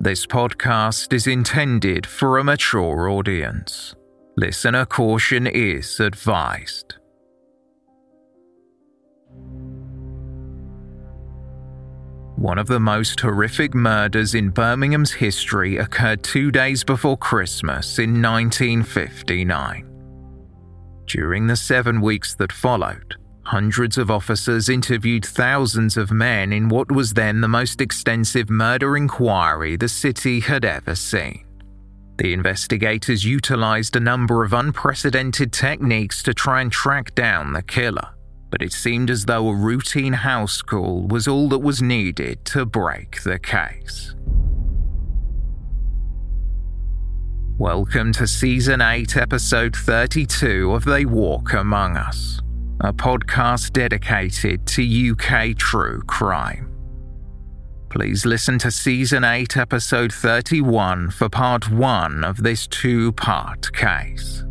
This podcast is intended for a mature audience. Listener caution is advised. One of the most horrific murders in Birmingham's history occurred two days before Christmas in 1959. During the seven weeks that followed, hundreds of officers interviewed thousands of men in what was then the most extensive murder inquiry the city had ever seen. The investigators utilized a number of unprecedented techniques to try and track down the killer, but it seemed as though a routine house call was all that was needed to break the case. Welcome to Season 8, Episode 32 of They Walk Among Us, a podcast dedicated to UK true crime. Please listen to Season 8, Episode 31 for Part 1 of this two part case.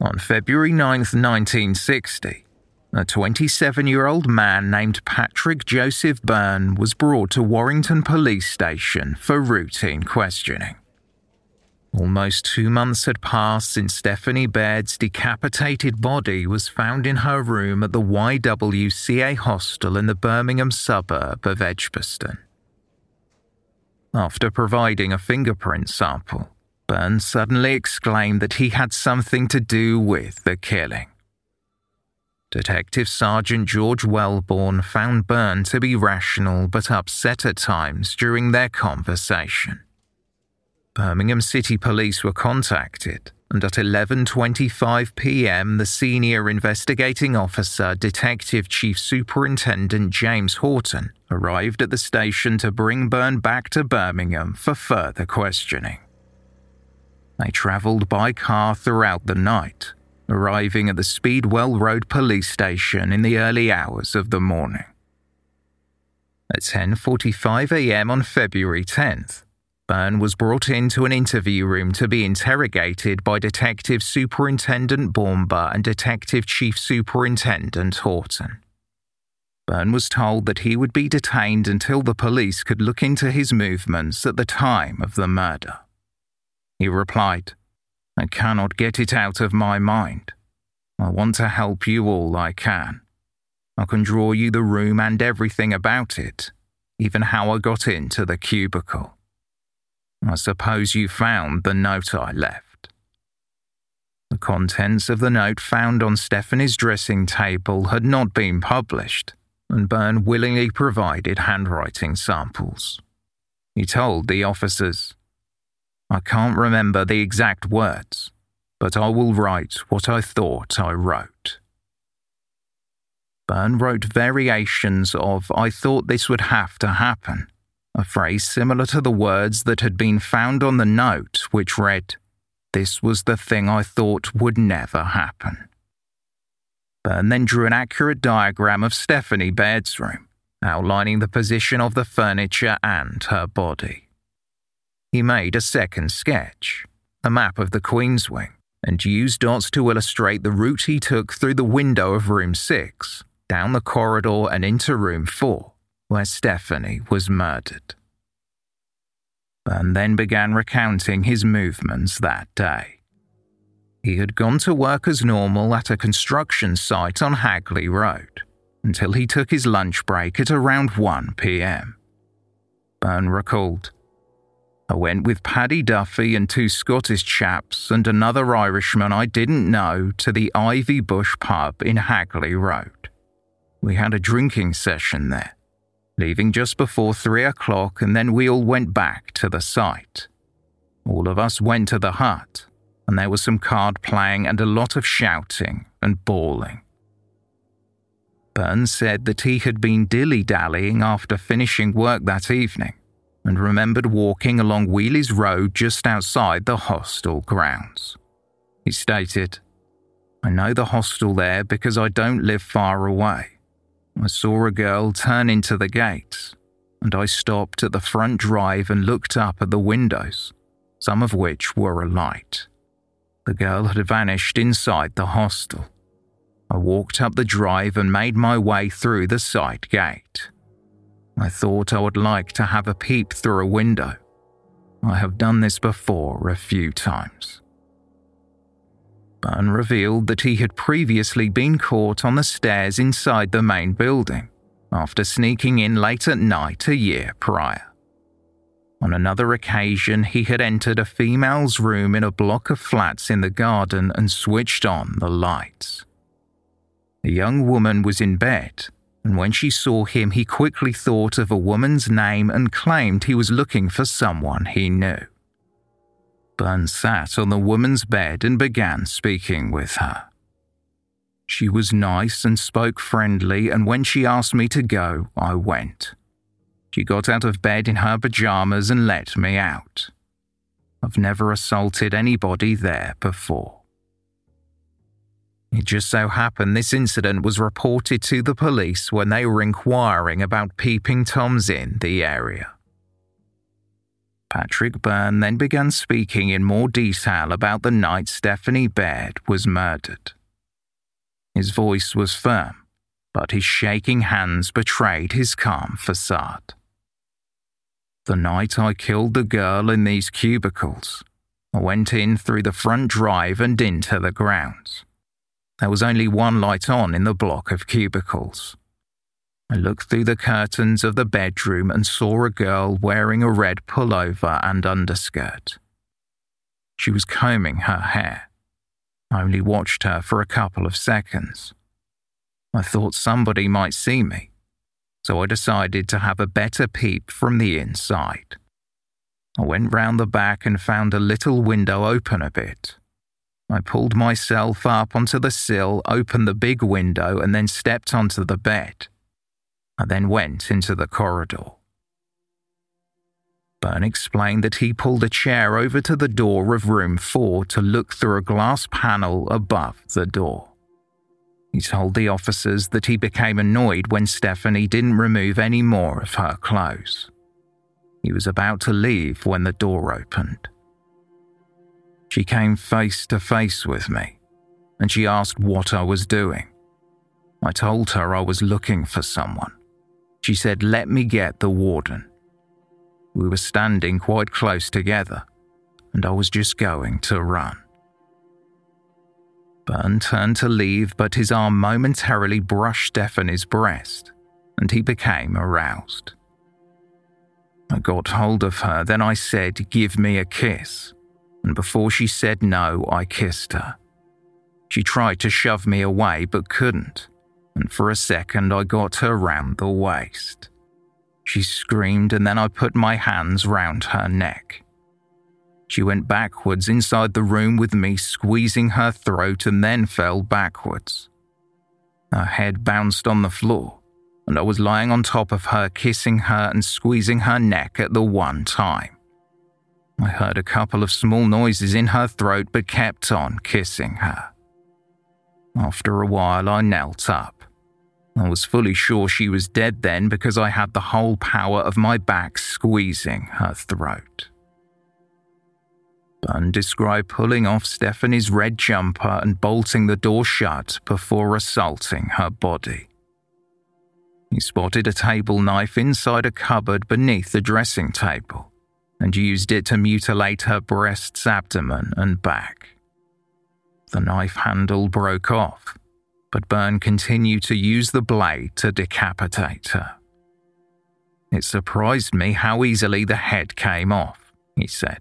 On February 9, 1960, a 27 year old man named Patrick Joseph Byrne was brought to Warrington Police Station for routine questioning. Almost two months had passed since Stephanie Baird's decapitated body was found in her room at the YWCA hostel in the Birmingham suburb of Edgbaston. After providing a fingerprint sample, Byrne suddenly exclaimed that he had something to do with the killing. Detective Sergeant George Wellborn found Byrne to be rational but upset at times during their conversation. Birmingham City Police were contacted, and at 11:25 p.m. the senior investigating officer, Detective Chief Superintendent James Horton, arrived at the station to bring Byrne back to Birmingham for further questioning. They travelled by car throughout the night, arriving at the Speedwell Road police station in the early hours of the morning. At 10:45 a.m. on February 10th, Byrne was brought into an interview room to be interrogated by Detective Superintendent Baumber and Detective Chief Superintendent Horton. Byrne was told that he would be detained until the police could look into his movements at the time of the murder. He replied, I cannot get it out of my mind. I want to help you all I can. I can draw you the room and everything about it, even how I got into the cubicle. I suppose you found the note I left. The contents of the note found on Stephanie's dressing table had not been published, and Byrne willingly provided handwriting samples. He told the officers, I can't remember the exact words, but I will write what I thought I wrote. Byrne wrote variations of I thought this would have to happen, a phrase similar to the words that had been found on the note, which read, This was the thing I thought would never happen. Byrne then drew an accurate diagram of Stephanie Baird's room, outlining the position of the furniture and her body. He made a second sketch, a map of the Queen's Wing, and used dots to illustrate the route he took through the window of room 6, down the corridor and into room 4, where Stephanie was murdered. Byrne then began recounting his movements that day. He had gone to work as normal at a construction site on Hagley Road until he took his lunch break at around 1 pm. Byrne recalled, I went with Paddy Duffy and two Scottish chaps and another Irishman I didn't know to the Ivy Bush pub in Hagley Road. We had a drinking session there, leaving just before three o'clock, and then we all went back to the site. All of us went to the hut and there was some card playing and a lot of shouting and bawling. Byrne said that he had been dilly dallying after finishing work that evening and remembered walking along Wheeleys Road just outside the hostel grounds. He stated, I know the hostel there because I don't live far away. I saw a girl turn into the gates, and I stopped at the front drive and looked up at the windows, some of which were alight. The girl had vanished inside the hostel. I walked up the drive and made my way through the side gate. I thought I would like to have a peep through a window. I have done this before a few times. Byrne revealed that he had previously been caught on the stairs inside the main building after sneaking in late at night a year prior. On another occasion, he had entered a female's room in a block of flats in the garden and switched on the lights. The young woman was in bed, and when she saw him, he quickly thought of a woman's name and claimed he was looking for someone he knew. Byrne sat on the woman's bed and began speaking with her. She was nice and spoke friendly, and when she asked me to go, I went. She got out of bed in her pajamas and let me out. I've never assaulted anybody there before. It just so happened this incident was reported to the police when they were inquiring about peeping toms in the area. Patrick Byrne then began speaking in more detail about the night Stephanie Baird was murdered. His voice was firm, but his shaking hands betrayed his calm facade. The night I killed the girl in these cubicles, I went in through the front drive and into the grounds. There was only one light on in the block of cubicles. I looked through the curtains of the bedroom and saw a girl wearing a red pullover and underskirt. She was combing her hair. I only watched her for a couple of seconds. I thought somebody might see me, so I decided to have a better peep from the inside. I went round the back and found a little window open a bit. I pulled myself up onto the sill, opened the big window, and then stepped onto the bed. I then went into the corridor. Byrne explained that he pulled a chair over to the door of room four to look through a glass panel above the door. He told the officers that he became annoyed when Stephanie didn't remove any more of her clothes. He was about to leave when the door opened. She came face to face with me, and she asked what I was doing. I told her I was looking for someone. She said, Let me get the warden. We were standing quite close together, and I was just going to run. Byrne turned to leave, but his arm momentarily brushed Stephanie's breast, and he became aroused. I got hold of her, then I said, Give me a kiss. And before she said no, I kissed her. She tried to shove me away, but couldn't, and for a second I got her round the waist. She screamed, and then I put my hands round her neck. She went backwards inside the room with me squeezing her throat and then fell backwards. Her head bounced on the floor, and I was lying on top of her, kissing her and squeezing her neck at the one time. I heard a couple of small noises in her throat but kept on kissing her. After a while, I knelt up. I was fully sure she was dead then because I had the whole power of my back squeezing her throat. Byrne described pulling off Stephanie's red jumper and bolting the door shut before assaulting her body. He spotted a table knife inside a cupboard beneath the dressing table and used it to mutilate her breasts, abdomen, and back. The knife handle broke off, but Byrne continued to use the blade to decapitate her. It surprised me how easily the head came off, he said.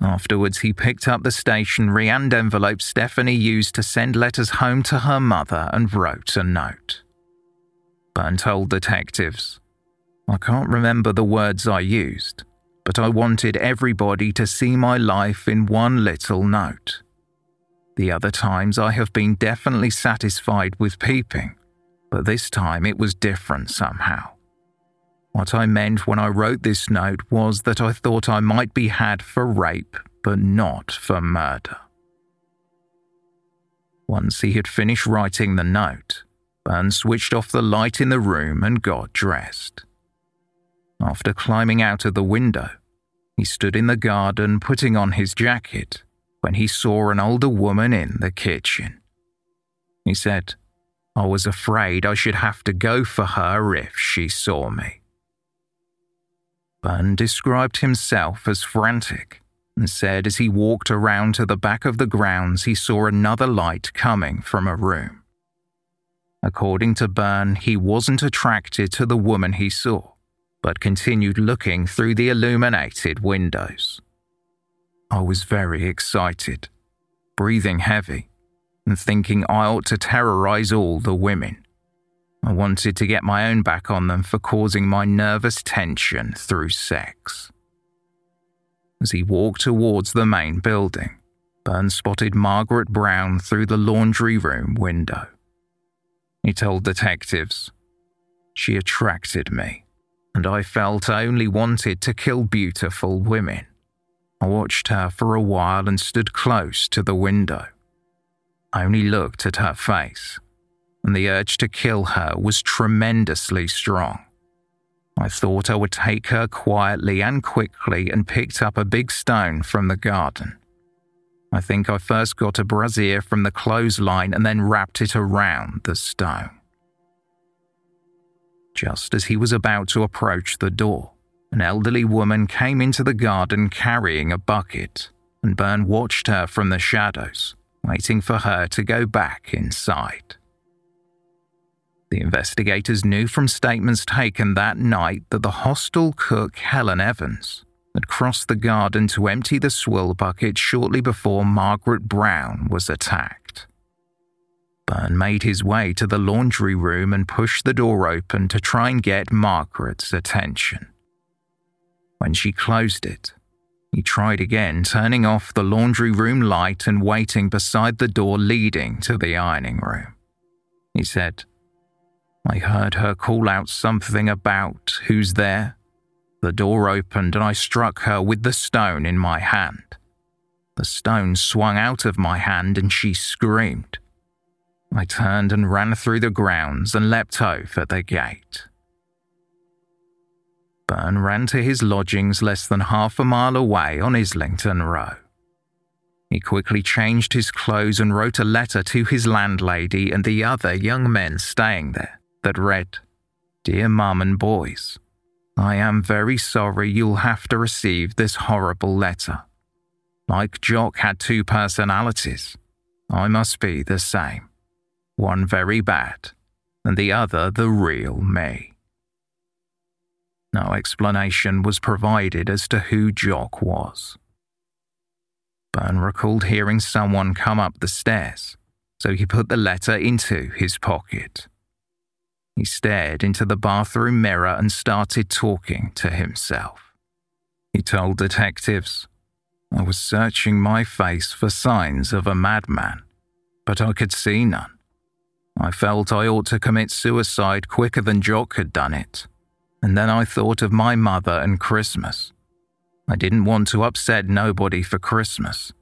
Afterwards, he picked up the stationery and envelope Stephanie used to send letters home to her mother and wrote a note. Byrne told detectives, I can't remember the words I used, but I wanted everybody to see my life in one little note. The other times I have been definitely satisfied with peeping, but this time it was different somehow. What I meant when I wrote this note was that I thought I might be had for rape, but not for murder. Once he had finished writing the note, Byrne switched off the light in the room and got dressed. After climbing out of the window, he stood in the garden putting on his jacket when he saw an older woman in the kitchen. He said, I was afraid I should have to go for her if she saw me. Byrne described himself as frantic and said as he walked around to the back of the grounds, he saw another light coming from a room. According to Byrne, he wasn't attracted to the woman he saw, but continued looking through the illuminated windows. I was very excited, breathing heavy, and thinking I ought to terrorize all the women. I wanted to get my own back on them for causing my nervous tension through sex. As he walked towards the main building, Byrne spotted Margaret Brown through the laundry room window. He told detectives, She attracted me, and I felt I only wanted to kill beautiful women. I watched her for a while and stood close to the window. I only looked at her face and the urge to kill her was tremendously strong. I thought I would take her quietly and quickly and picked up a big stone from the garden. I think I first got a brassiere from the clothesline and then wrapped it around the stone. Just as he was about to approach the door, an elderly woman came into the garden carrying a bucket, and Byrne watched her from the shadows, waiting for her to go back inside. The investigators knew from statements taken that night that the hostel cook, Helen Evans, had crossed the garden to empty the swill bucket shortly before Margaret Brown was attacked. Byrne made his way to the laundry room and pushed the door open to try and get Margaret's attention. When she closed it, he tried again, turning off the laundry room light and waiting beside the door leading to the ironing room. He said, I heard her call out something about who's there. The door opened and I struck her with the stone in my hand. The stone swung out of my hand and she screamed. I turned and ran through the grounds and leapt over the gate. Byrne ran to his lodgings less than half a mile away on Islington Row. He quickly changed his clothes and wrote a letter to his landlady and the other young men staying there that read Dear Mum and Boys, I am very sorry you'll have to receive this horrible letter. Like Jock had two personalities, I must be the same. One very bad, and the other the real me. No explanation was provided as to who Jock was. Byrne recalled hearing someone come up the stairs, so he put the letter into his pocket. He stared into the bathroom mirror and started talking to himself. He told detectives, I was searching my face for signs of a madman, but I could see none. I felt I ought to commit suicide quicker than Jock had done it. And then I thought of my mother and Christmas. I didn't want to upset nobody for Christmas,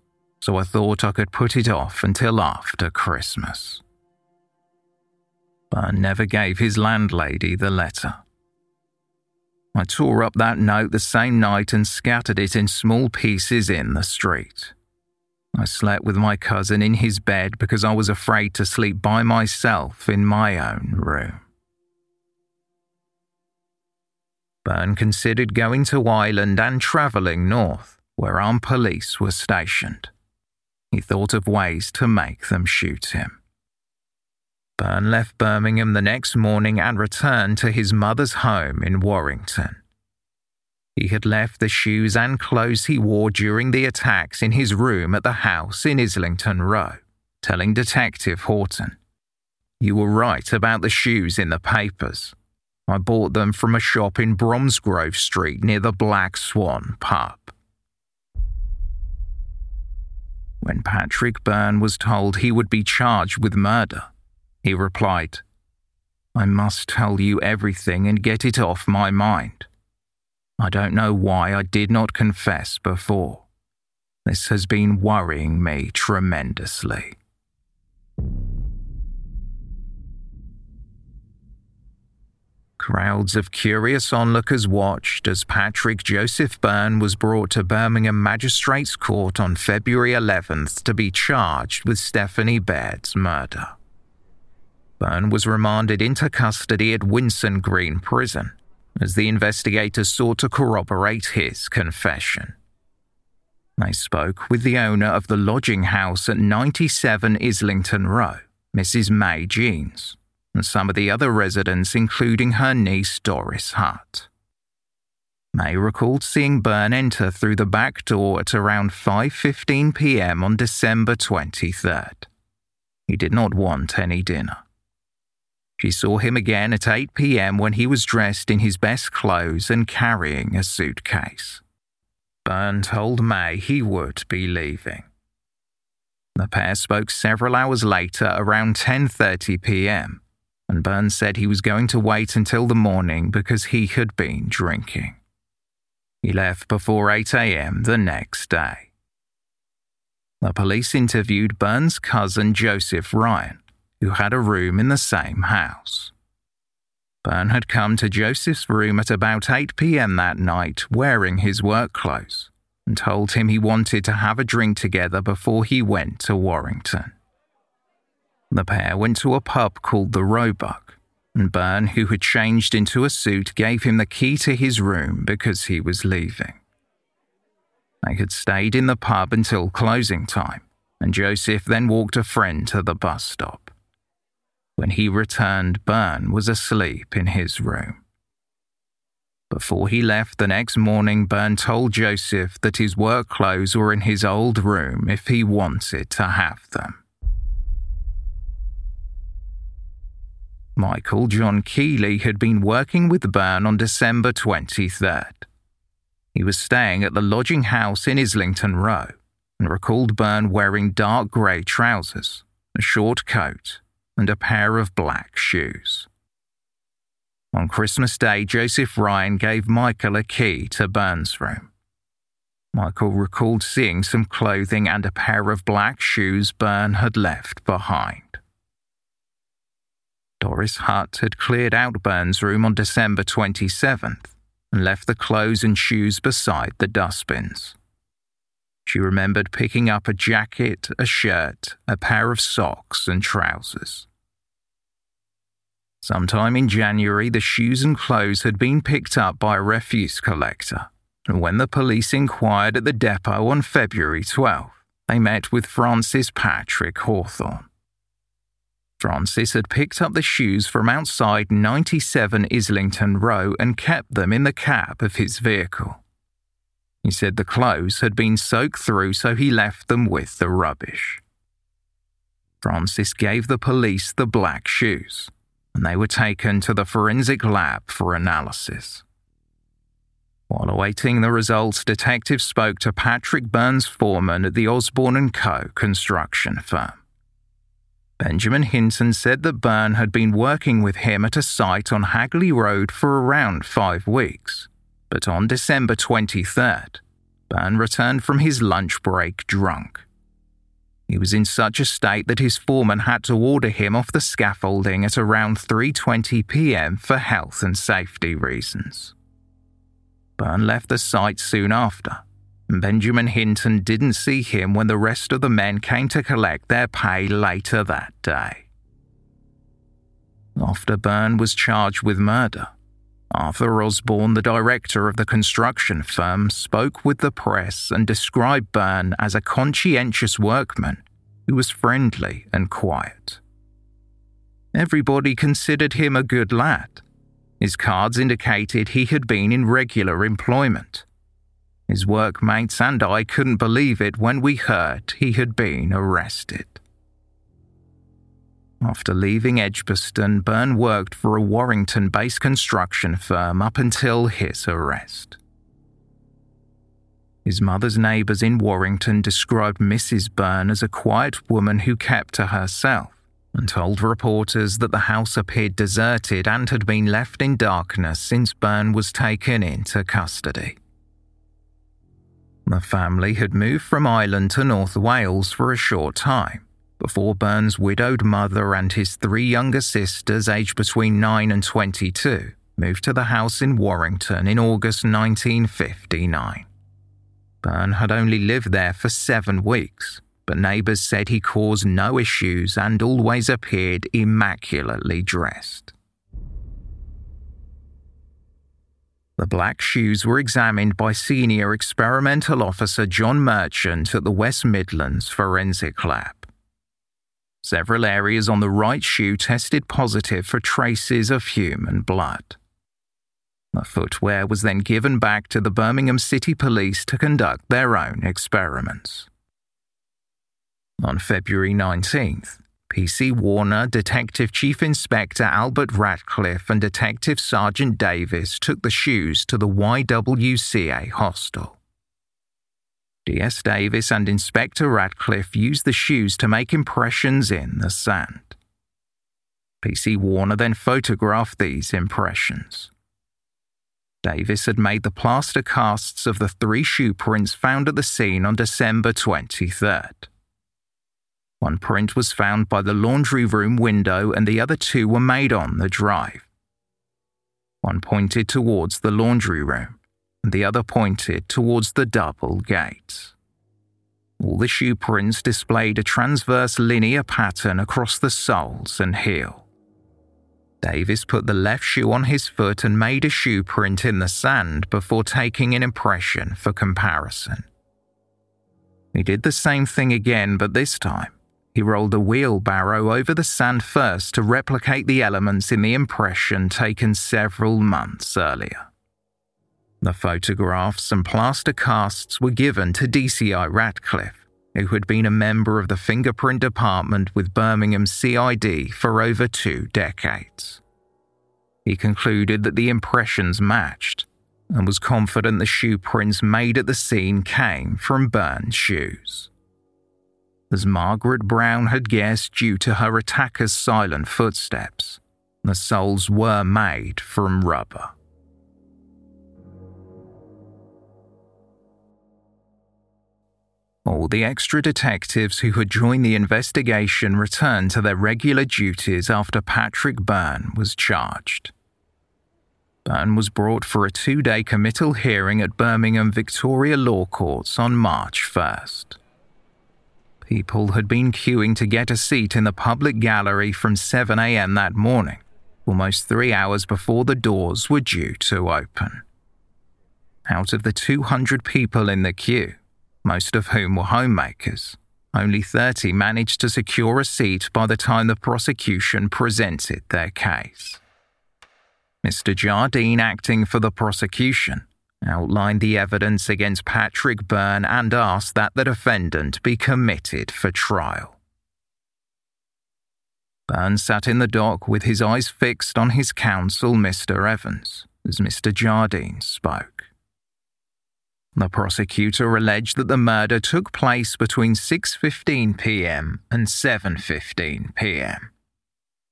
so I thought I could put it off until after Christmas. Byrne never gave his landlady the letter. I tore up that note the same night and scattered it in small pieces in the street. I slept with my cousin in his bed because I was afraid to sleep by myself in my own room. Byrne considered going to Ireland and travelling north, where armed police were stationed. He thought of ways to make them shoot him. Byrne left Birmingham the next morning and returned to his mother's home in Warrington. He had left the shoes and clothes he wore during the attacks in his room at the house in Islington Row, telling Detective Horton. You were right about the shoes in the papers. I bought them from a shop in Bromsgrove Street near the Black Swan pub. When Patrick Byrne was told he would be charged with murder, he replied, I must tell you everything and get it off my mind. I don't know why I did not confess before. This has been worrying me tremendously. Crowds of curious onlookers watched as Patrick Joseph Byrne was brought to Birmingham Magistrates Court on February 11th to be charged with Stephanie Baird's murder. Byrne was remanded into custody at Winson Green Prison as the investigators sought to corroborate his confession. They spoke with the owner of the lodging house at 97 Islington Row, Mrs. May Jeans, and some of the other residents, including her niece Doris Hutt. May recalled seeing Byrne enter through the back door at around 5:15 p.m. on December 23rd. He did not want any dinner. She saw him again at 8 pm when he was dressed in his best clothes and carrying a suitcase. Byrne told May he would be leaving. The pair spoke several hours later around 10:30 p.m. and Byrne said he was going to wait until the morning because he had been drinking. He left before 8 a.m. the next day. The police interviewed Byrne's cousin Joseph Ryan, who had a room in the same house. Byrne had come to Joseph's room at about 8 pm that night wearing his work clothes and told him he wanted to have a drink together before he went to Warrington. The pair went to a pub called the Roebuck, and Byrne, who had changed into a suit, gave him the key to his room because he was leaving. They had stayed in the pub until closing time, and Joseph then walked a friend to the bus stop. When he returned, Byrne was asleep in his room. Before he left the next morning, Byrne told Joseph that his work clothes were in his old room if he wanted to have them. Michael John Keeley had been working with Byrne on December 23rd. He was staying at the lodging house in Islington Row and recalled Byrne wearing dark grey trousers, a short coat, and a pair of black shoes. On Christmas Day, Joseph Ryan gave Michael a key to Byrne's room. Michael recalled seeing some clothing and a pair of black shoes Byrne had left behind. Doris Hutt had cleared out Byrne's room on December 27th and left the clothes and shoes beside the dustbins. She remembered picking up a jacket, a shirt, a pair of socks, and trousers. Sometime in January, the shoes and clothes had been picked up by a refuse collector, and when the police inquired at the depot on February 12, they met with Francis Patrick Hawthorne. Francis had picked up the shoes from outside 97 Islington Row and kept them in the cab of his vehicle. He said the clothes had been soaked through, so he left them with the rubbish. Francis gave the police the black shoes, and they were taken to the forensic lab for analysis. While awaiting the results, detectives spoke to Patrick Byrne's foreman at the Osborne & Co. construction firm. Benjamin Hinton said that Byrne had been working with him at a site on Hagley Road for around five weeks. But on December 23rd, Byrne returned from his lunch break drunk. He was in such a state that his foreman had to order him off the scaffolding at around 3:20 p.m. for health and safety reasons. Byrne left the site soon after, and Benjamin Hinton didn't see him when the rest of the men came to collect their pay later that day. After Byrne was charged with murder, Arthur Osborne, the director of the construction firm, spoke with the press and described Byrne as a conscientious workman who was friendly and quiet. Everybody considered him a good lad. His cards indicated he had been in regular employment. His workmates and I couldn't believe it when we heard he had been arrested. After leaving Edgbaston, Byrne worked for a Warrington based construction firm up until his arrest. His mother's neighbours in Warrington described Mrs. Byrne as a quiet woman who kept to herself and told reporters that the house appeared deserted and had been left in darkness since Byrne was taken into custody. The family had moved from Ireland to North Wales for a short time before Byrne's widowed mother and his three younger sisters, aged between 9 and 22, moved to the house in Warrington in August 1959. Byrne had only lived there for seven weeks, but neighbours said he caused no issues and always appeared immaculately dressed. The black shoes were examined by Senior Experimental Officer John Merchant at the West Midlands Forensic Lab. Several areas on the right shoe tested positive for traces of human blood. The footwear was then given back to the Birmingham City Police to conduct their own experiments. On February 19th, PC Warner, Detective Chief Inspector Albert Ratcliffe, and Detective Sergeant Davis took the shoes to the YWCA hostel. D.S. Davis and Inspector Ratcliffe used the shoes to make impressions in the sand. P.C. Warner then photographed these impressions. Davis had made the plaster casts of the three shoe prints found at the scene on December 23rd. One print was found by the laundry room window, and the other two were made on the drive. One pointed towards the laundry room, and the other pointed towards the double gate. All the shoe prints displayed a transverse linear pattern across the soles and heel. Davis put the left shoe on his foot and made a shoe print in the sand before taking an impression for comparison. He did the same thing again, but this time he rolled a wheelbarrow over the sand first to replicate the elements in the impression taken several months earlier. The photographs and plaster casts were given to DCI Ratcliffe, who had been a member of the fingerprint department with Birmingham CID for over two decades. He concluded that the impressions matched and was confident the shoe prints made at the scene came from Byrne's shoes. As Margaret Brown had guessed due to her attacker's silent footsteps, the soles were made from rubber. All the extra detectives who had joined the investigation returned to their regular duties after Patrick Byrne was charged. Byrne was brought for a two day committal hearing at Birmingham Victoria Law Courts on March 1st. People had been queuing to get a seat in the public gallery from 7am that morning, almost three hours before the doors were due to open. Out of the 200 people in the queue, most of whom were homemakers. Only 30 managed to secure a seat by the time the prosecution presented their case. Mr. Jardine, acting for the prosecution, outlined the evidence against Patrick Byrne and asked that the defendant be committed for trial. Byrne sat in the dock with his eyes fixed on his counsel, Mr. Evans, as Mr. Jardine spoke. The prosecutor alleged that the murder took place between 6:15 p.m. and 7:15 p.m.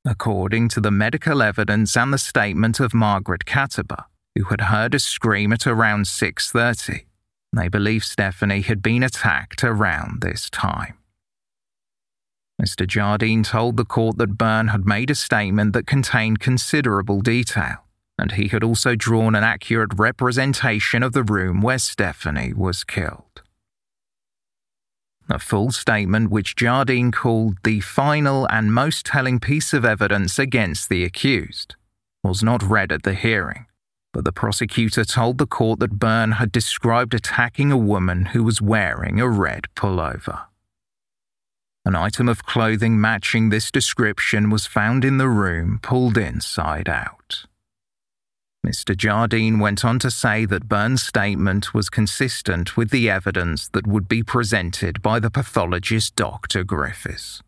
According to the medical evidence and the statement of Margaret Kataber, who had heard a scream at around 6:30, they believe Stephanie had been attacked around this time. Mr. Jardine told the court that Byrne had made a statement that contained considerable detail, and he had also drawn an accurate representation of the room where Stephanie was killed. A full statement, which Jardine called the final and most telling piece of evidence against the accused, was not read at the hearing, but the prosecutor told the court that Byrne had described attacking a woman who was wearing a red pullover. An item of clothing matching this description was found in the room, pulled inside out. Mr. Jardine went on to say that Byrne's statement was consistent with the evidence that would be presented by the pathologist Dr. Griffiths.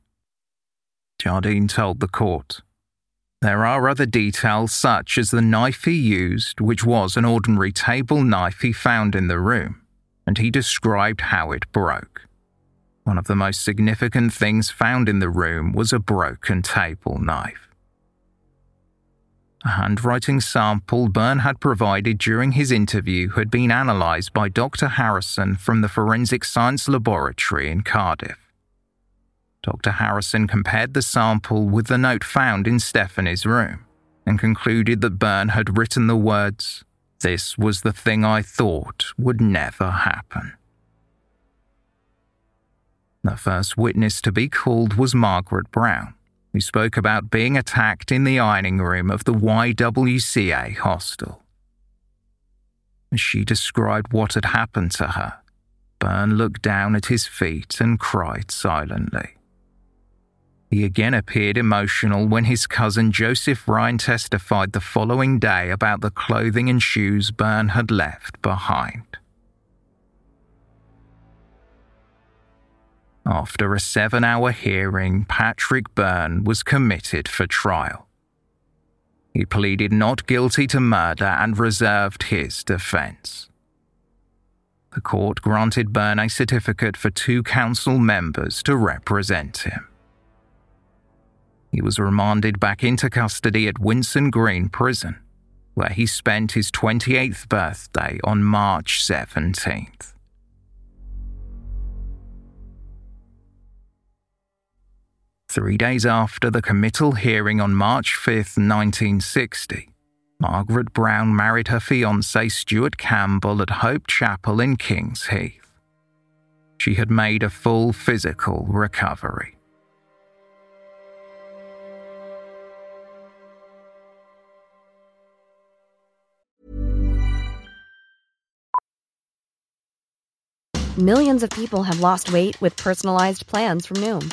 Jardine told the court, There are other details, such as the knife he used, which was an ordinary table knife he found in the room, and he described how it broke. One of the most significant things found in the room was a broken table knife. A handwriting sample Byrne had provided during his interview had been analysed by Dr. Harrison from the Forensic Science Laboratory in Cardiff. Dr. Harrison compared the sample with the note found in Stephanie's room and concluded that Byrne had written the words, This was the thing I thought would never happen. The first witness to be called was Margaret Brown, who spoke about being attacked in the ironing room of the YWCA hostel. As she described what had happened to her, Byrne looked down at his feet and cried silently. He again appeared emotional when his cousin Joseph Ryan testified the following day about the clothing and shoes Byrne had left behind. After a seven hour hearing, Patrick Byrne was committed for trial. He pleaded not guilty to murder and reserved his defence. The court granted Byrne a certificate for two council members to represent him. He was remanded back into custody at Winson Green Prison, where he spent his 28th birthday on March 17th. Three days after the committal hearing on March 5, 1960, Margaret Brown married her fiance Stuart Campbell at Hope Chapel in Kings Heath. She had made a full physical recovery. Millions of people have lost weight with personalized plans from Noom,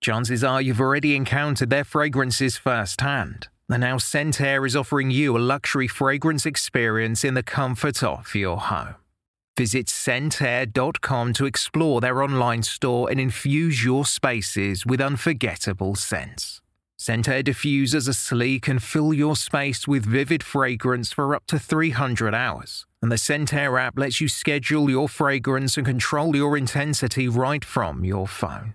Chances are you've already encountered their fragrances firsthand. And now ScentAir is offering you a luxury fragrance experience in the comfort of your home. Visit scentair.com to explore their online store and infuse your spaces with unforgettable scents. ScentAir diffusers are sleek and fill your space with vivid fragrance for up to 300 hours. And the ScentAir app lets you schedule your fragrance and control your intensity right from your phone.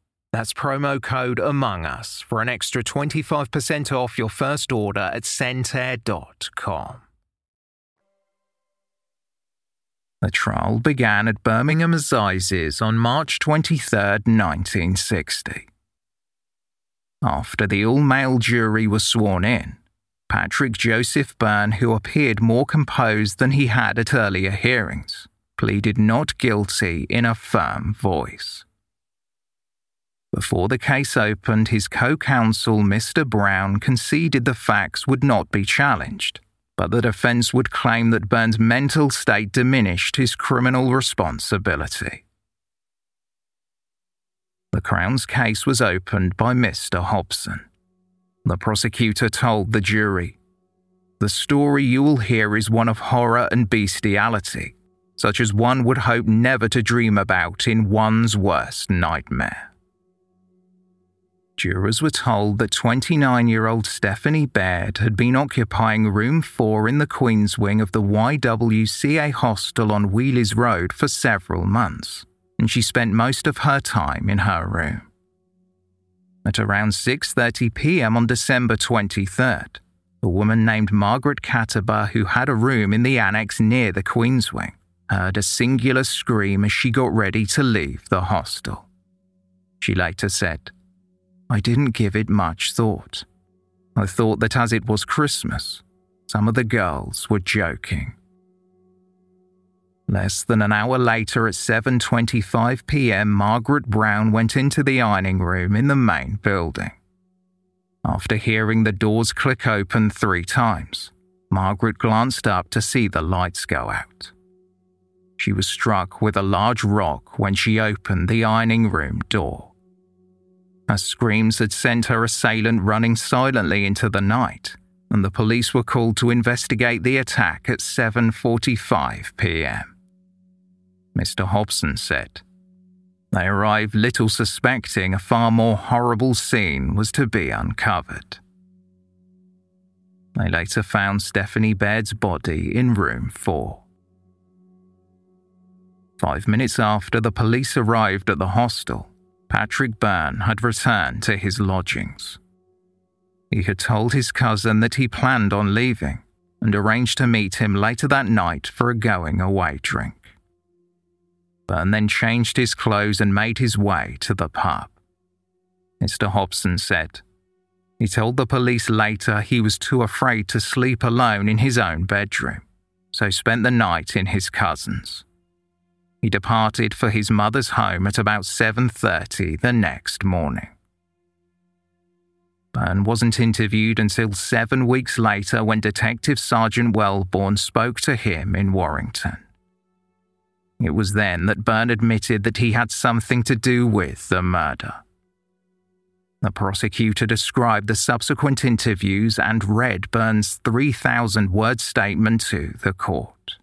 That's promo code Among Us for an extra 25% off your first order at scentair.com. The trial began at Birmingham Assizes on March 23, 1960. After the all male jury was sworn in, Patrick Joseph Byrne, who appeared more composed than he had at earlier hearings, pleaded not guilty in a firm voice. Before the case opened, his co counsel, Mr. Brown, conceded the facts would not be challenged, but the defense would claim that Byrne's mental state diminished his criminal responsibility. The Crown's case was opened by Mr. Hobson. The prosecutor told the jury The story you will hear is one of horror and bestiality, such as one would hope never to dream about in one's worst nightmare. Jurors were told that 29 year old Stephanie Baird had been occupying room 4 in the Queen's wing of the YWCA hostel on Wheeleys Road for several months, and she spent most of her time in her room. At around 6:30 p.m. on December 23rd, a woman named Margaret Catterber, who had a room in the annex near the Queen's wing, heard a singular scream as she got ready to leave the hostel. She later said, I didn't give it much thought. I thought that as it was Christmas, some of the girls were joking. Less than an hour later at 7:25 p.m., Margaret Brown went into the ironing room in the main building. After hearing the doors click open 3 times, Margaret glanced up to see the lights go out. She was struck with a large rock when she opened the ironing room door. Her screams had sent her assailant running silently into the night, and the police were called to investigate the attack at 7:45 p.m. Mr. Hobson said, They arrived little suspecting a far more horrible scene was to be uncovered. They later found Stephanie Baird's body in room 4. Five minutes after the police arrived at the hostel, Patrick Byrne had returned to his lodgings. He had told his cousin that he planned on leaving and arranged to meet him later that night for a going away drink. Byrne then changed his clothes and made his way to the pub. Mr. Hobson said, He told the police later he was too afraid to sleep alone in his own bedroom, so spent the night in his cousin's. He departed for his mother's home at about 7:30 the next morning. Byrne wasn't interviewed until 7 weeks later when Detective Sergeant Wellborn spoke to him in Warrington. It was then that Byrne admitted that he had something to do with the murder. The prosecutor described the subsequent interviews and read Byrne's 3,000 word statement to the court.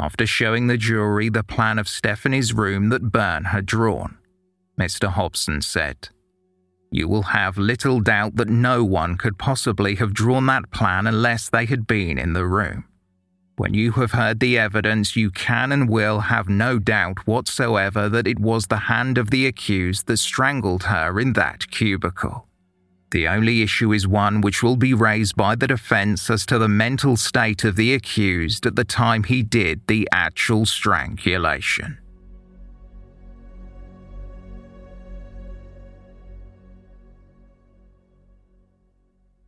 After showing the jury the plan of Stephanie's room that Byrne had drawn, Mr. Hobson said, You will have little doubt that no one could possibly have drawn that plan unless they had been in the room. When you have heard the evidence, you can and will have no doubt whatsoever that it was the hand of the accused that strangled her in that cubicle. The only issue is one which will be raised by the defence as to the mental state of the accused at the time he did the actual strangulation.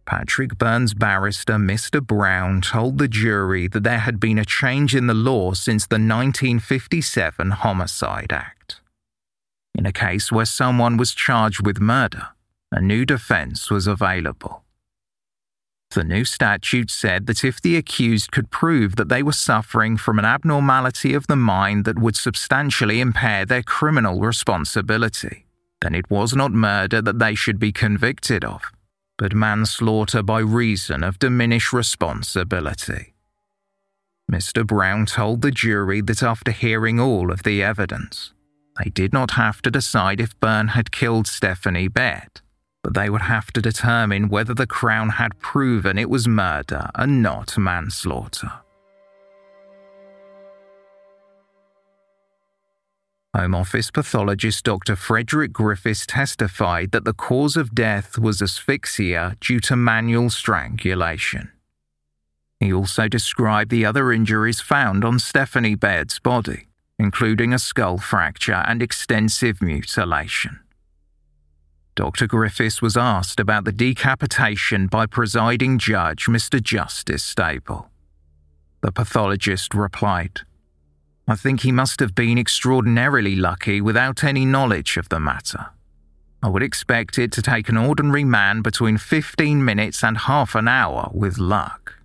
Patrick Byrne's barrister, Mr. Brown, told the jury that there had been a change in the law since the 1957 Homicide Act. In a case where someone was charged with murder, a new defence was available. The new statute said that if the accused could prove that they were suffering from an abnormality of the mind that would substantially impair their criminal responsibility, then it was not murder that they should be convicted of, but manslaughter by reason of diminished responsibility. Mr. Brown told the jury that after hearing all of the evidence, they did not have to decide if Byrne had killed Stephanie Baird but they would have to determine whether the Crown had proven it was murder and not manslaughter. Home Office pathologist Dr. Frederick Griffiths testified that the cause of death was asphyxia due to manual strangulation. He also described the other injuries found on Stephanie Baird's body, including a skull fracture and extensive mutilation. Dr. Griffiths was asked about the decapitation by presiding judge Mr. Justice Stable. The pathologist replied, I think he must have been extraordinarily lucky without any knowledge of the matter. I would expect it to take an ordinary man between 15 minutes and half an hour with luck.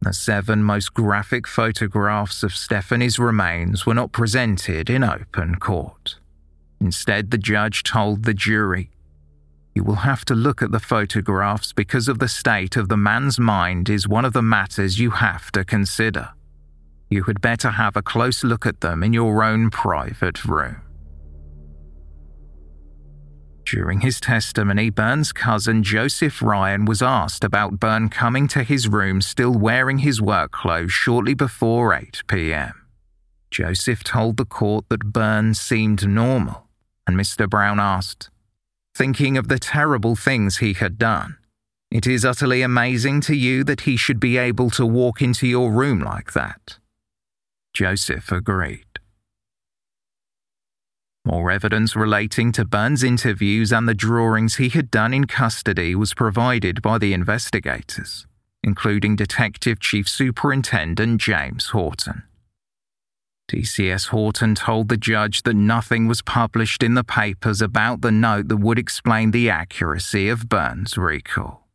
The seven most graphic photographs of Stephanie's remains were not presented in open court. Instead, the judge told the jury, You will have to look at the photographs because of the state of the man's mind is one of the matters you have to consider. You had better have a close look at them in your own private room. During his testimony, Byrne's cousin Joseph Ryan was asked about Byrne coming to his room still wearing his work clothes shortly before 8 pm. Joseph told the court that Byrne seemed normal and Mr. Brown asked, Thinking of the terrible things he had done, it is utterly amazing to you that he should be able to walk into your room like that. Joseph agreed. More evidence relating to Byrne's interviews and the drawings he had done in custody was provided by the investigators, including Detective Chief Superintendent James Horton. DCS Horton told the judge that nothing was published in the papers about the note that would explain the accuracy of Byrne's recall.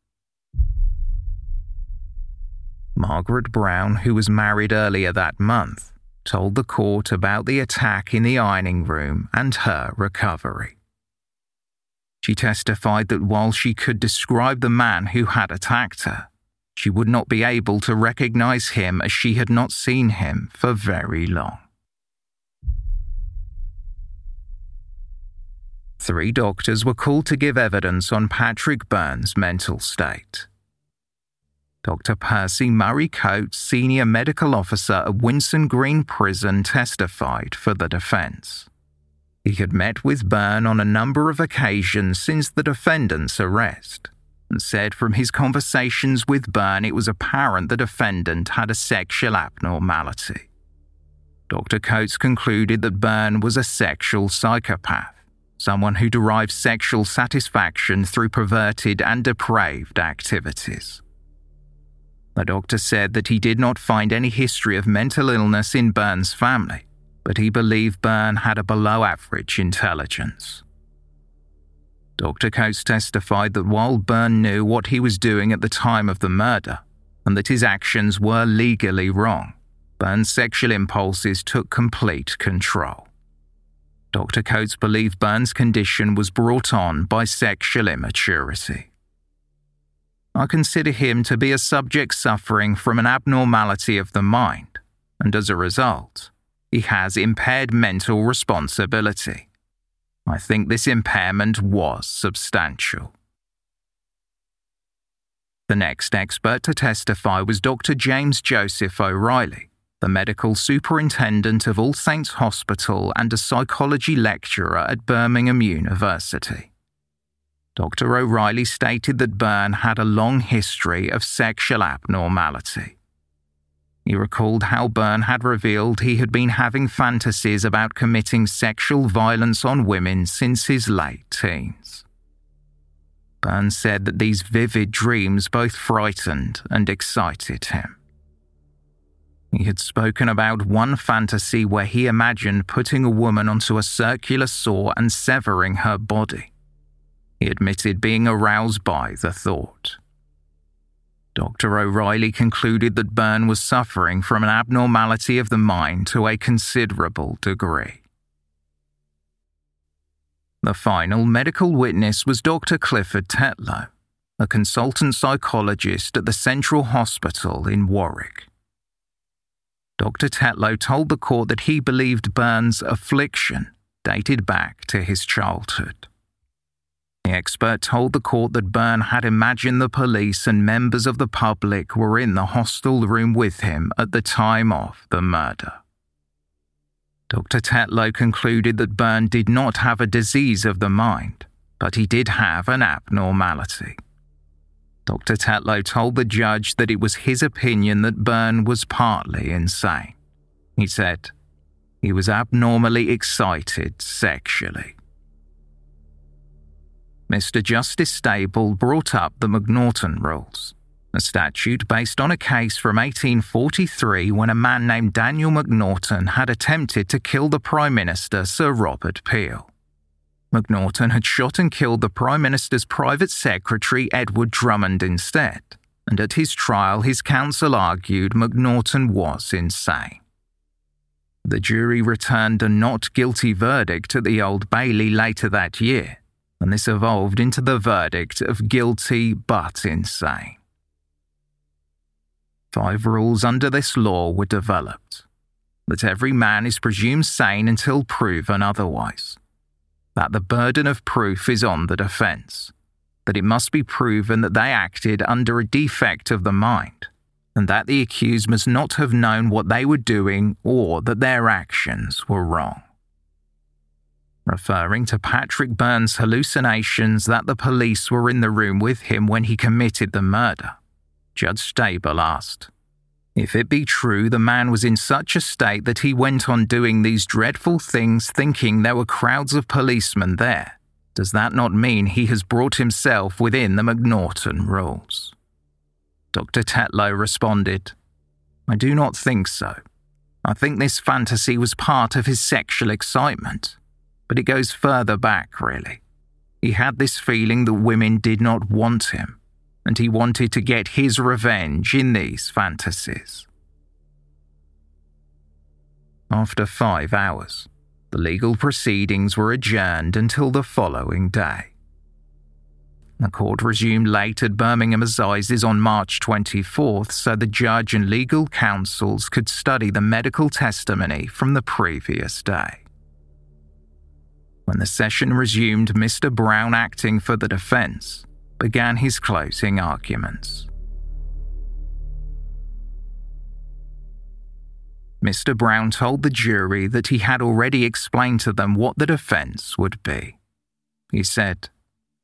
Margaret Brown, who was married earlier that month, told the court about the attack in the ironing room and her recovery. She testified that while she could describe the man who had attacked her, she would not be able to recognize him as she had not seen him for very long. Three doctors were called to give evidence on Patrick Byrne's mental state. Dr. Percy Murray Coates, senior medical officer at Winson Green Prison, testified for the defense. He had met with Byrne on a number of occasions since the defendant's arrest and said from his conversations with Byrne it was apparent the defendant had a sexual abnormality. Dr. Coates concluded that Byrne was a sexual psychopath, someone who derives sexual satisfaction through perverted and depraved activities. The doctor said that he did not find any history of mental illness in Byrne's family, but he believed Byrne had a below average intelligence. Dr. Coates testified that while Byrne knew what he was doing at the time of the murder, and that his actions were legally wrong, Byrne's sexual impulses took complete control. Dr. Coates believed Byrne's condition was brought on by sexual immaturity. I consider him to be a subject suffering from an abnormality of the mind, and as a result, he has impaired mental responsibility. I think this impairment was substantial. The next expert to testify was Dr. James Joseph O'Reilly, the medical superintendent of All Saints Hospital and a psychology lecturer at Birmingham University. Dr. O'Reilly stated that Byrne had a long history of sexual abnormality. He recalled how Byrne had revealed he had been having fantasies about committing sexual violence on women since his late teens. Byrne said that these vivid dreams both frightened and excited him. He had spoken about one fantasy where he imagined putting a woman onto a circular saw and severing her body. He admitted being aroused by the thought. Dr. O'Reilly concluded that Byrne was suffering from an abnormality of the mind to a considerable degree. The final medical witness was Dr. Clifford Tetlow, a consultant psychologist at the Central Hospital in Warwick. Dr. Tetlow told the court that he believed Byrne's affliction dated back to his childhood. The expert told the court that Byrne had imagined the police and members of the public were in the hostel room with him at the time of the murder. Dr. Tetlow concluded that Byrne did not have a disease of the mind, but he did have an abnormality. Dr. Tetlow told the judge that it was his opinion that Byrne was partly insane. He said, he was abnormally excited sexually. Mr. Justice Stable brought up the McNaughton Rules, a statute based on a case from 1843 when a man named Daniel McNaughton had attempted to kill the Prime Minister Sir Robert Peel. McNaughton had shot and killed the Prime Minister's private secretary Edward Drummond instead, and at his trial his counsel argued McNaughton was insane. The jury returned a not guilty verdict at the Old Bailey later that year, and this evolved into the verdict of guilty but insane. Five rules under this law were developed that every man is presumed sane until proven otherwise, that the burden of proof is on the defence, that it must be proven that they acted under a defect of the mind, and that the accused must not have known what they were doing or that their actions were wrong referring to Patrick Byrne's hallucinations that the police were in the room with him when he committed the murder. Judge Stable asked, If it be true the man was in such a state that he went on doing these dreadful things thinking there were crowds of policemen there, does that not mean he has brought himself within the McNaughton rules? Dr. Tetlow responded, I do not think so. I think this fantasy was part of his sexual excitement but it goes further back, really. He had this feeling that women did not want him, and he wanted to get his revenge in these fantasies. After five hours, the legal proceedings were adjourned until the following day. The court resumed late at Birmingham Assizes on March 24th so the judge and legal counsels could study the medical testimony from the previous day. When the session resumed, Mr. Brown, acting for the defense, began his closing arguments. Mr. Brown told the jury that he had already explained to them what the defense would be. He said,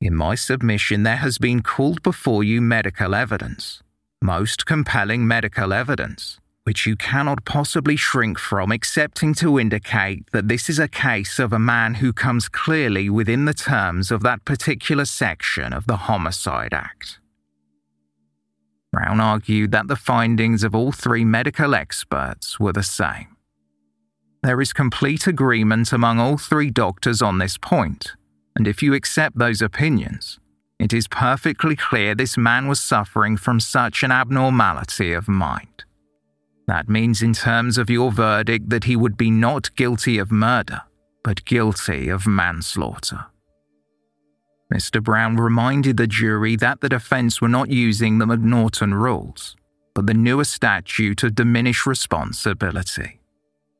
In my submission, there has been called before you medical evidence, most compelling medical evidence, which you cannot possibly shrink from, excepting to indicate that this is a case of a man who comes clearly within the terms of that particular section of the Homicide Act. Brown argued that the findings of all three medical experts were the same. There is complete agreement among all three doctors on this point, and if you accept those opinions, it is perfectly clear this man was suffering from such an abnormality of mind. That means, in terms of your verdict, that he would be not guilty of murder, but guilty of manslaughter. Mr. Brown reminded the jury that the defense were not using the McNaughton rules, but the newer statute of diminished responsibility.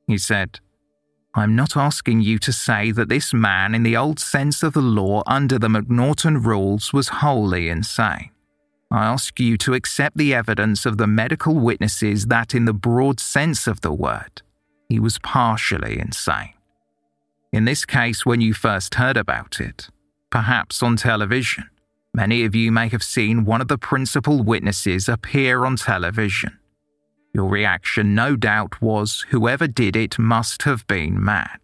He said, I'm not asking you to say that this man, in the old sense of the law under the McNaughton rules, was wholly insane. I ask you to accept the evidence of the medical witnesses that, in the broad sense of the word, he was partially insane. In this case, when you first heard about it, perhaps on television. Many of you may have seen one of the principal witnesses appear on television. Your reaction, no doubt, was whoever did it must have been mad.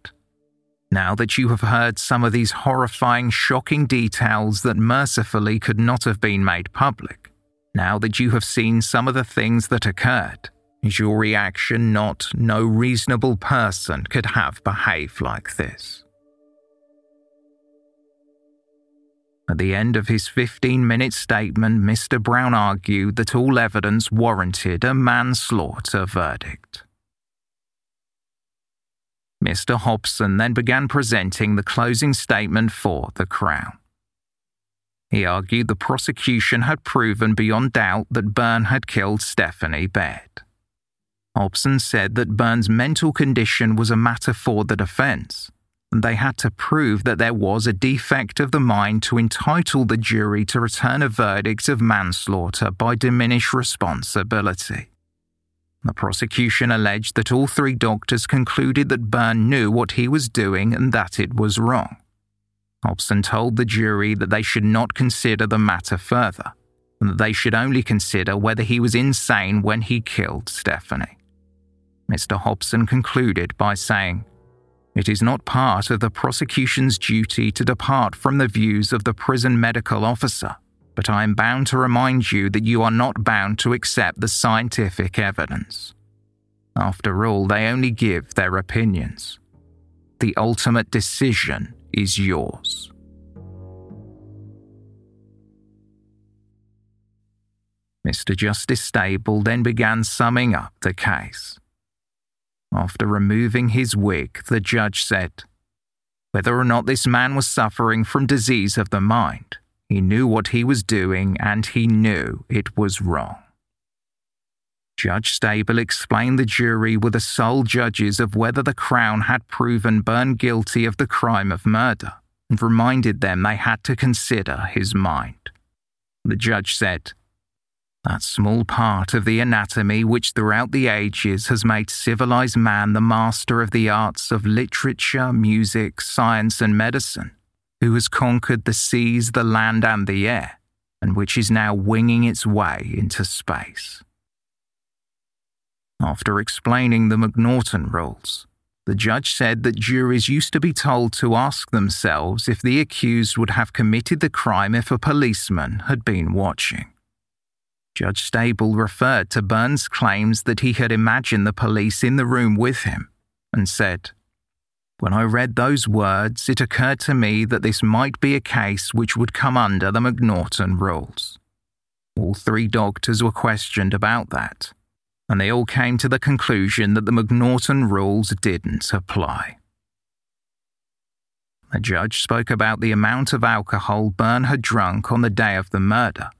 Now that you have heard some of these horrifying, shocking details that mercifully could not have been made public, now that you have seen some of the things that occurred, is your reaction not no reasonable person could have behaved like this? At the end of his 15 minute statement, Mr. Brown argued that all evidence warranted a manslaughter verdict. Mr. Hobson then began presenting the closing statement for the Crown. He argued the prosecution had proven beyond doubt that Byrne had killed Stephanie Baird. Hobson said that Byrne's mental condition was a matter for the defence, and they had to prove that there was a defect of the mind to entitle the jury to return a verdict of manslaughter by diminished responsibility. The prosecution alleged that all three doctors concluded that Byrne knew what he was doing and that it was wrong. Hobson told the jury that they should not consider the matter further, and that they should only consider whether he was insane when he killed Stephanie. Mr. Hobson concluded by saying, It is not part of the prosecution's duty to depart from the views of the prison medical officer, but I am bound to remind you that you are not bound to accept the scientific evidence. After all, they only give their opinions. The ultimate decision is yours. Mr. Justice Stable then began summing up the case. After removing his wig, the judge said, Whether or not this man was suffering from disease of the mind, he knew what he was doing and he knew it was wrong. Judge Stable explained the jury were the sole judges of whether the Crown had proven Byrne guilty of the crime of murder and reminded them they had to consider his mind. The judge said, that small part of the anatomy which throughout the ages has made civilized man the master of the arts of literature, music, science, and medicine, who has conquered the seas, the land, and the air, and which is now winging its way into space. After explaining the McNaughton rules, the judge said that juries used to be told to ask themselves if the accused would have committed the crime if a policeman had been watching. Judge Stable referred to Byrne's claims that he had imagined the police in the room with him and said, When I read those words, it occurred to me that this might be a case which would come under the McNaughton rules. All three doctors were questioned about that, and they all came to the conclusion that the McNaughton rules didn't apply. The judge spoke about the amount of alcohol Byrne had drunk on the day of the murder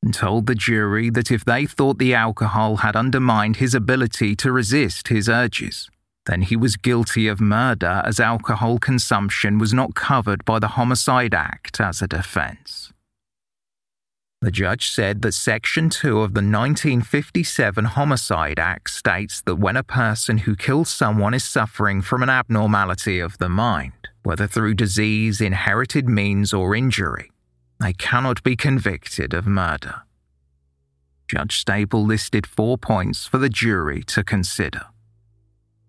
and told the jury that if they thought the alcohol had undermined his ability to resist his urges, then he was guilty of murder as alcohol consumption was not covered by the Homicide Act as a defense. The judge said that Section 2 of the 1957 Homicide Act states that when a person who kills someone is suffering from an abnormality of the mind, whether through disease, inherited means, or injury, they cannot be convicted of murder. Judge Stable listed four points for the jury to consider.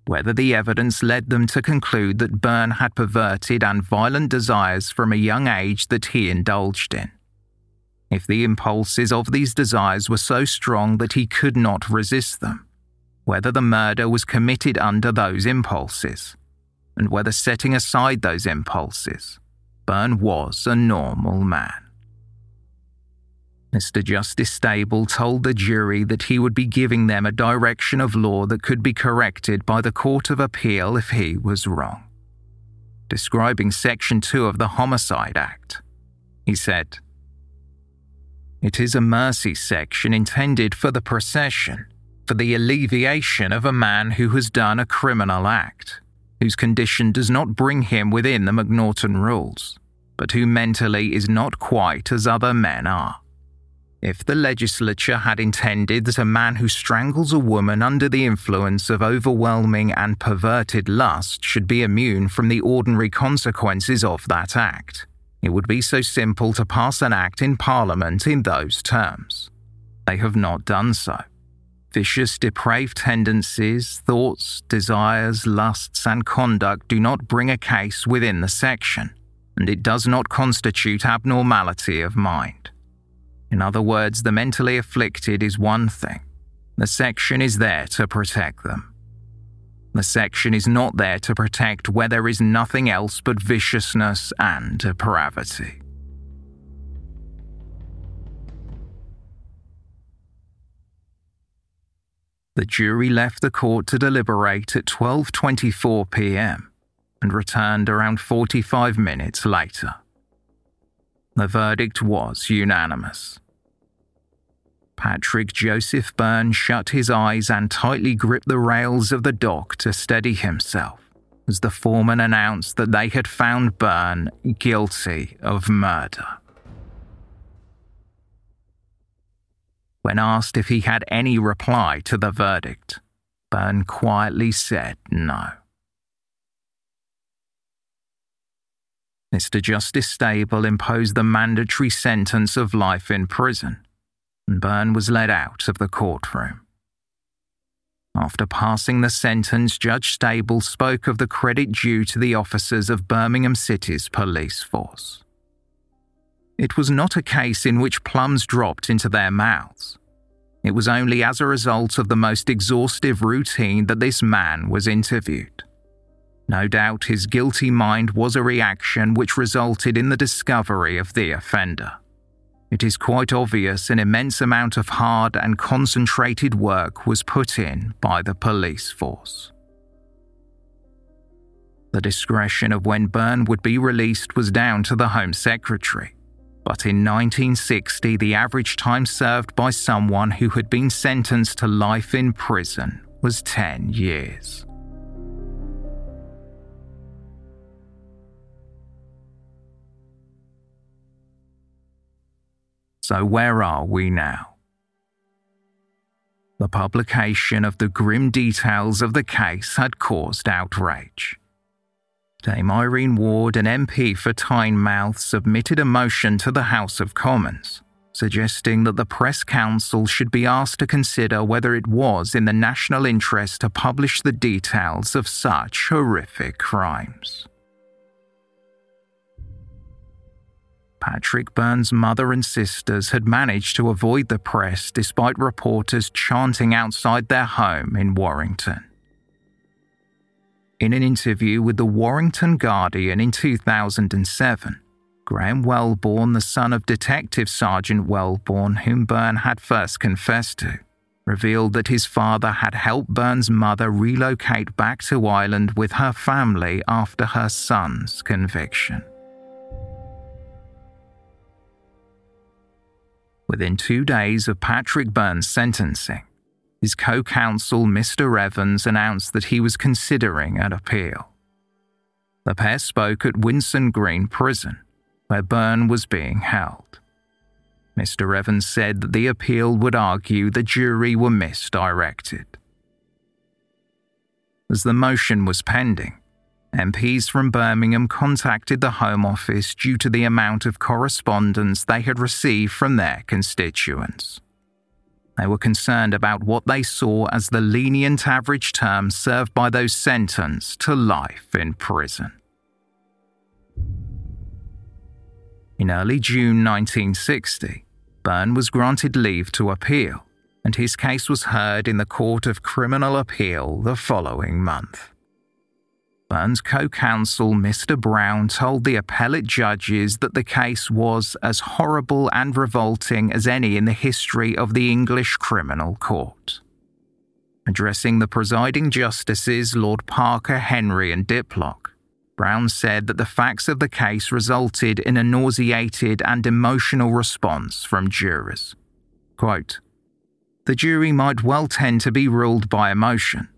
Whether the evidence led them to conclude that Byrne had perverted and violent desires from a young age that he indulged in. If the impulses of these desires were so strong that he could not resist them. Whether the murder was committed under those impulses. And whether setting aside those impulses, Byrne was a normal man. Mr. Justice Stable told the jury that he would be giving them a direction of law that could be corrected by the Court of Appeal if he was wrong. Describing Section 2 of the Homicide Act, he said, It is a mercy section intended for the procession, for the alleviation of a man who has done a criminal act whose condition does not bring him within the McNaughton rules, but who mentally is not quite as other men are. If the legislature had intended that a man who strangles a woman under the influence of overwhelming and perverted lust should be immune from the ordinary consequences of that act, It would be so simple to pass an act in Parliament in those terms. They have not done so. Vicious, depraved tendencies, thoughts, desires, lusts, and conduct do not bring a case within the section, and it does not constitute abnormality of mind. In other words, the mentally afflicted is one thing, the section is there to protect them. The section is not there to protect where there is nothing else but viciousness and depravity. The jury left the court to deliberate at 12:24 p.m. and returned around 45 minutes later. The verdict was unanimous. Patrick Joseph Byrne shut his eyes and tightly gripped the rails of the dock to steady himself as the foreman announced that they had found Byrne guilty of murder. When asked if he had any reply to the verdict, Byrne quietly said no. Mr. Justice Stable imposed the mandatory sentence of life in prison, and Byrne was led out of the courtroom. After passing the sentence, Judge Stable spoke of the credit due to the officers of Birmingham City's police force. It was not a case in which plums dropped into their mouths. It was only as a result of the most exhaustive routine that this man was interviewed. No doubt his guilty mind was a reaction which resulted in the discovery of the offender. It is quite obvious an immense amount of hard and concentrated work was put in by the police force. The discretion of when Byrne would be released was down to the Home Secretary. But in 1960, the average time served by someone who had been sentenced to life in prison was 10 years. So, where are we now? The publication of the grim details of the case had caused outrage. Dame Irene Ward, an MP for Tynemouth, submitted a motion to the House of Commons, suggesting that the Press Council should be asked to consider whether it was in the national interest to publish the details of such horrific crimes. Patrick Byrne's mother and sisters had managed to avoid the press despite reporters chanting outside their home in Warrington. In an interview with the Warrington Guardian in 2007, Graham Wellborn, the son of Detective Sergeant Wellborn, whom Byrne had first confessed to, revealed that his father had helped Byrne's mother relocate back to Ireland with her family after her son's conviction. Within two days of Patrick Byrne's sentencing, his co counsel, Mr. Evans, announced that he was considering an appeal. The pair spoke at Winson Green Prison, where Byrne was being held. Mr. Evans said that the appeal would argue the jury were misdirected. As the motion was pending, MPs from Birmingham contacted the Home Office due to the amount of correspondence they had received from their constituents. They were concerned about what they saw as the lenient average term served by those sentenced to life in prison. In early June 1960, Byrne was granted leave to appeal, and his case was heard in the Court of Criminal Appeal the following month. Byrne's co counsel, Mr. Brown, told the appellate judges that the case was as horrible and revolting as any in the history of the English criminal court. Addressing the presiding justices, Lord Parker, Hilbery, and Diplock, Brown said that the facts of the case resulted in a nauseated and emotional response from jurors. Quote, the jury might well tend to be ruled by emotion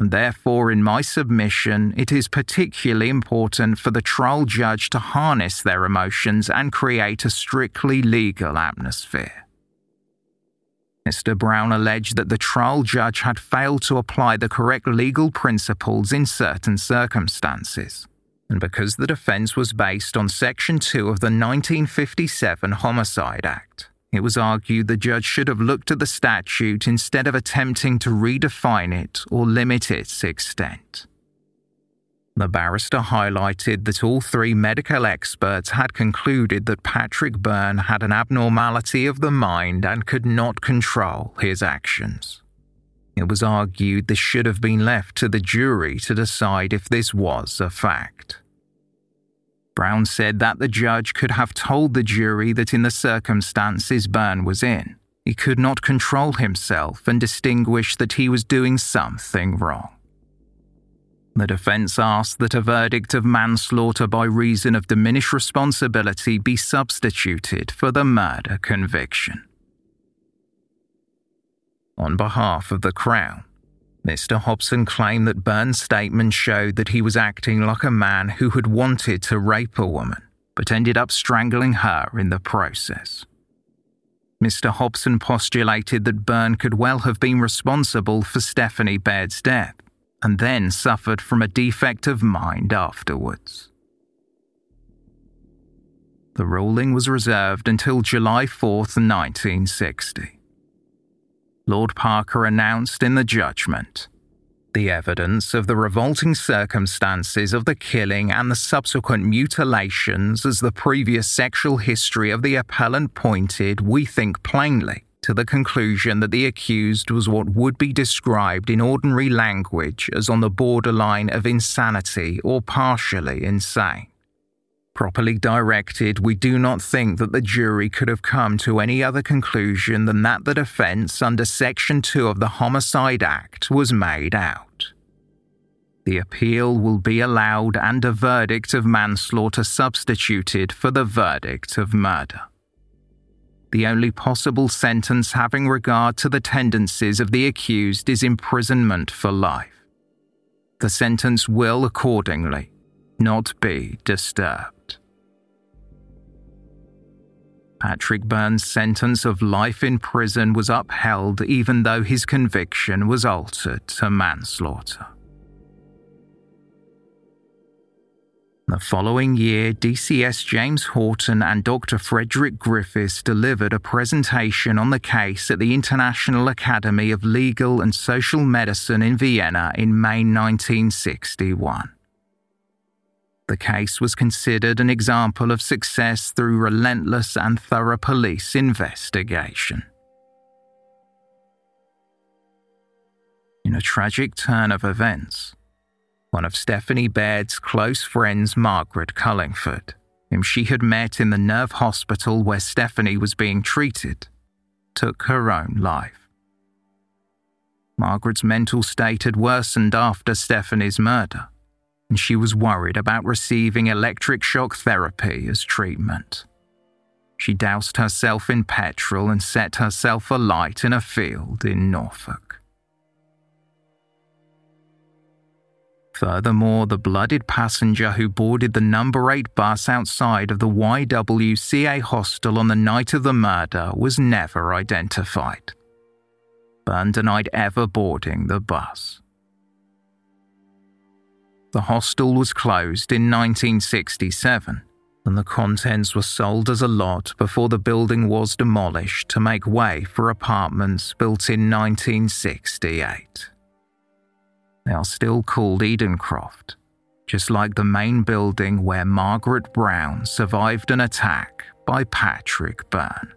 and therefore, in my submission, it is particularly important for the trial judge to harness their emotions and create a strictly legal atmosphere. Mr. Brown alleged that the trial judge had failed to apply the correct legal principles in certain circumstances, and because the defence was based on Section 2 of the 1957 Homicide Act, it was argued the judge should have looked at the statute instead of attempting to redefine it or limit its extent. The barrister highlighted that all three medical experts had concluded that Patrick Byrne had an abnormality of the mind and could not control his actions. It was argued this should have been left to the jury to decide if this was a fact. Brown said that the judge could have told the jury that in the circumstances Byrne was in, he could not control himself and distinguish that he was doing something wrong. The defense asked that a verdict of manslaughter by reason of diminished responsibility be substituted for the murder conviction. On behalf of the Crown, Mr. Hobson claimed that Byrne's statement showed that he was acting like a man who had wanted to rape a woman, but ended up strangling her in the process. Mr. Hobson postulated that Byrne could well have been responsible for Stephanie Baird's death and then suffered from a defect of mind afterwards. The ruling was reserved until July 4th, 1960. Lord Parker announced in the judgment the evidence of the revolting circumstances of the killing and the subsequent mutilations as the previous sexual history of the appellant pointed, we think plainly, to the conclusion that the accused was what would be described in ordinary language as on the borderline of insanity or partially insane. Properly directed, we do not think that the jury could have come to any other conclusion than that the defence under Section 2 of the Homicide Act was made out. The appeal will be allowed and a verdict of manslaughter substituted for the verdict of murder the only possible sentence having regard to the tendencies of the accused is imprisonment for life. The sentence will, accordingly, not be disturbed. Patrick Byrne's sentence of life in prison was upheld even though his conviction was altered to manslaughter. The following year, DCS James Horton and Dr. Frederick Griffiths delivered a presentation on the case at the International Academy of Legal and Social Medicine in Vienna in May 1961. The case was considered an example of success through relentless and thorough police investigation. In a tragic turn of events, one of Stephanie Baird's close friends, Margaret Cullingford, whom she had met in the nerve hospital where Stephanie was being treated, took her own life. Margaret's mental state had worsened after Stephanie's murder, and she was worried about receiving electric shock therapy as treatment. She doused herself in petrol and set herself alight in a field in Norfolk. Furthermore, the blooded passenger who boarded the number 8 bus outside of the YWCA hostel on the night of the murder was never identified. Byrne denied ever boarding the bus. The hostel was closed in 1967, and the contents were sold as a lot before the building was demolished to make way for apartments built in 1968. They are still called Edencroft, just like the main building where Margaret Brown survived an attack by Patrick Byrne.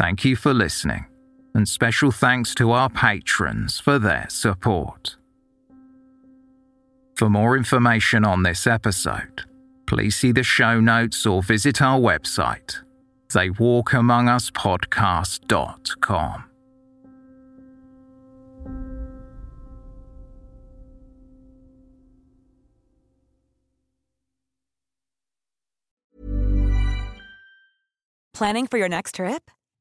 Thank you for listening, and special thanks to our patrons for their support. For more information on this episode, please see the show notes or visit our website, theywalkamonguspodcast.com. Planning for your next trip?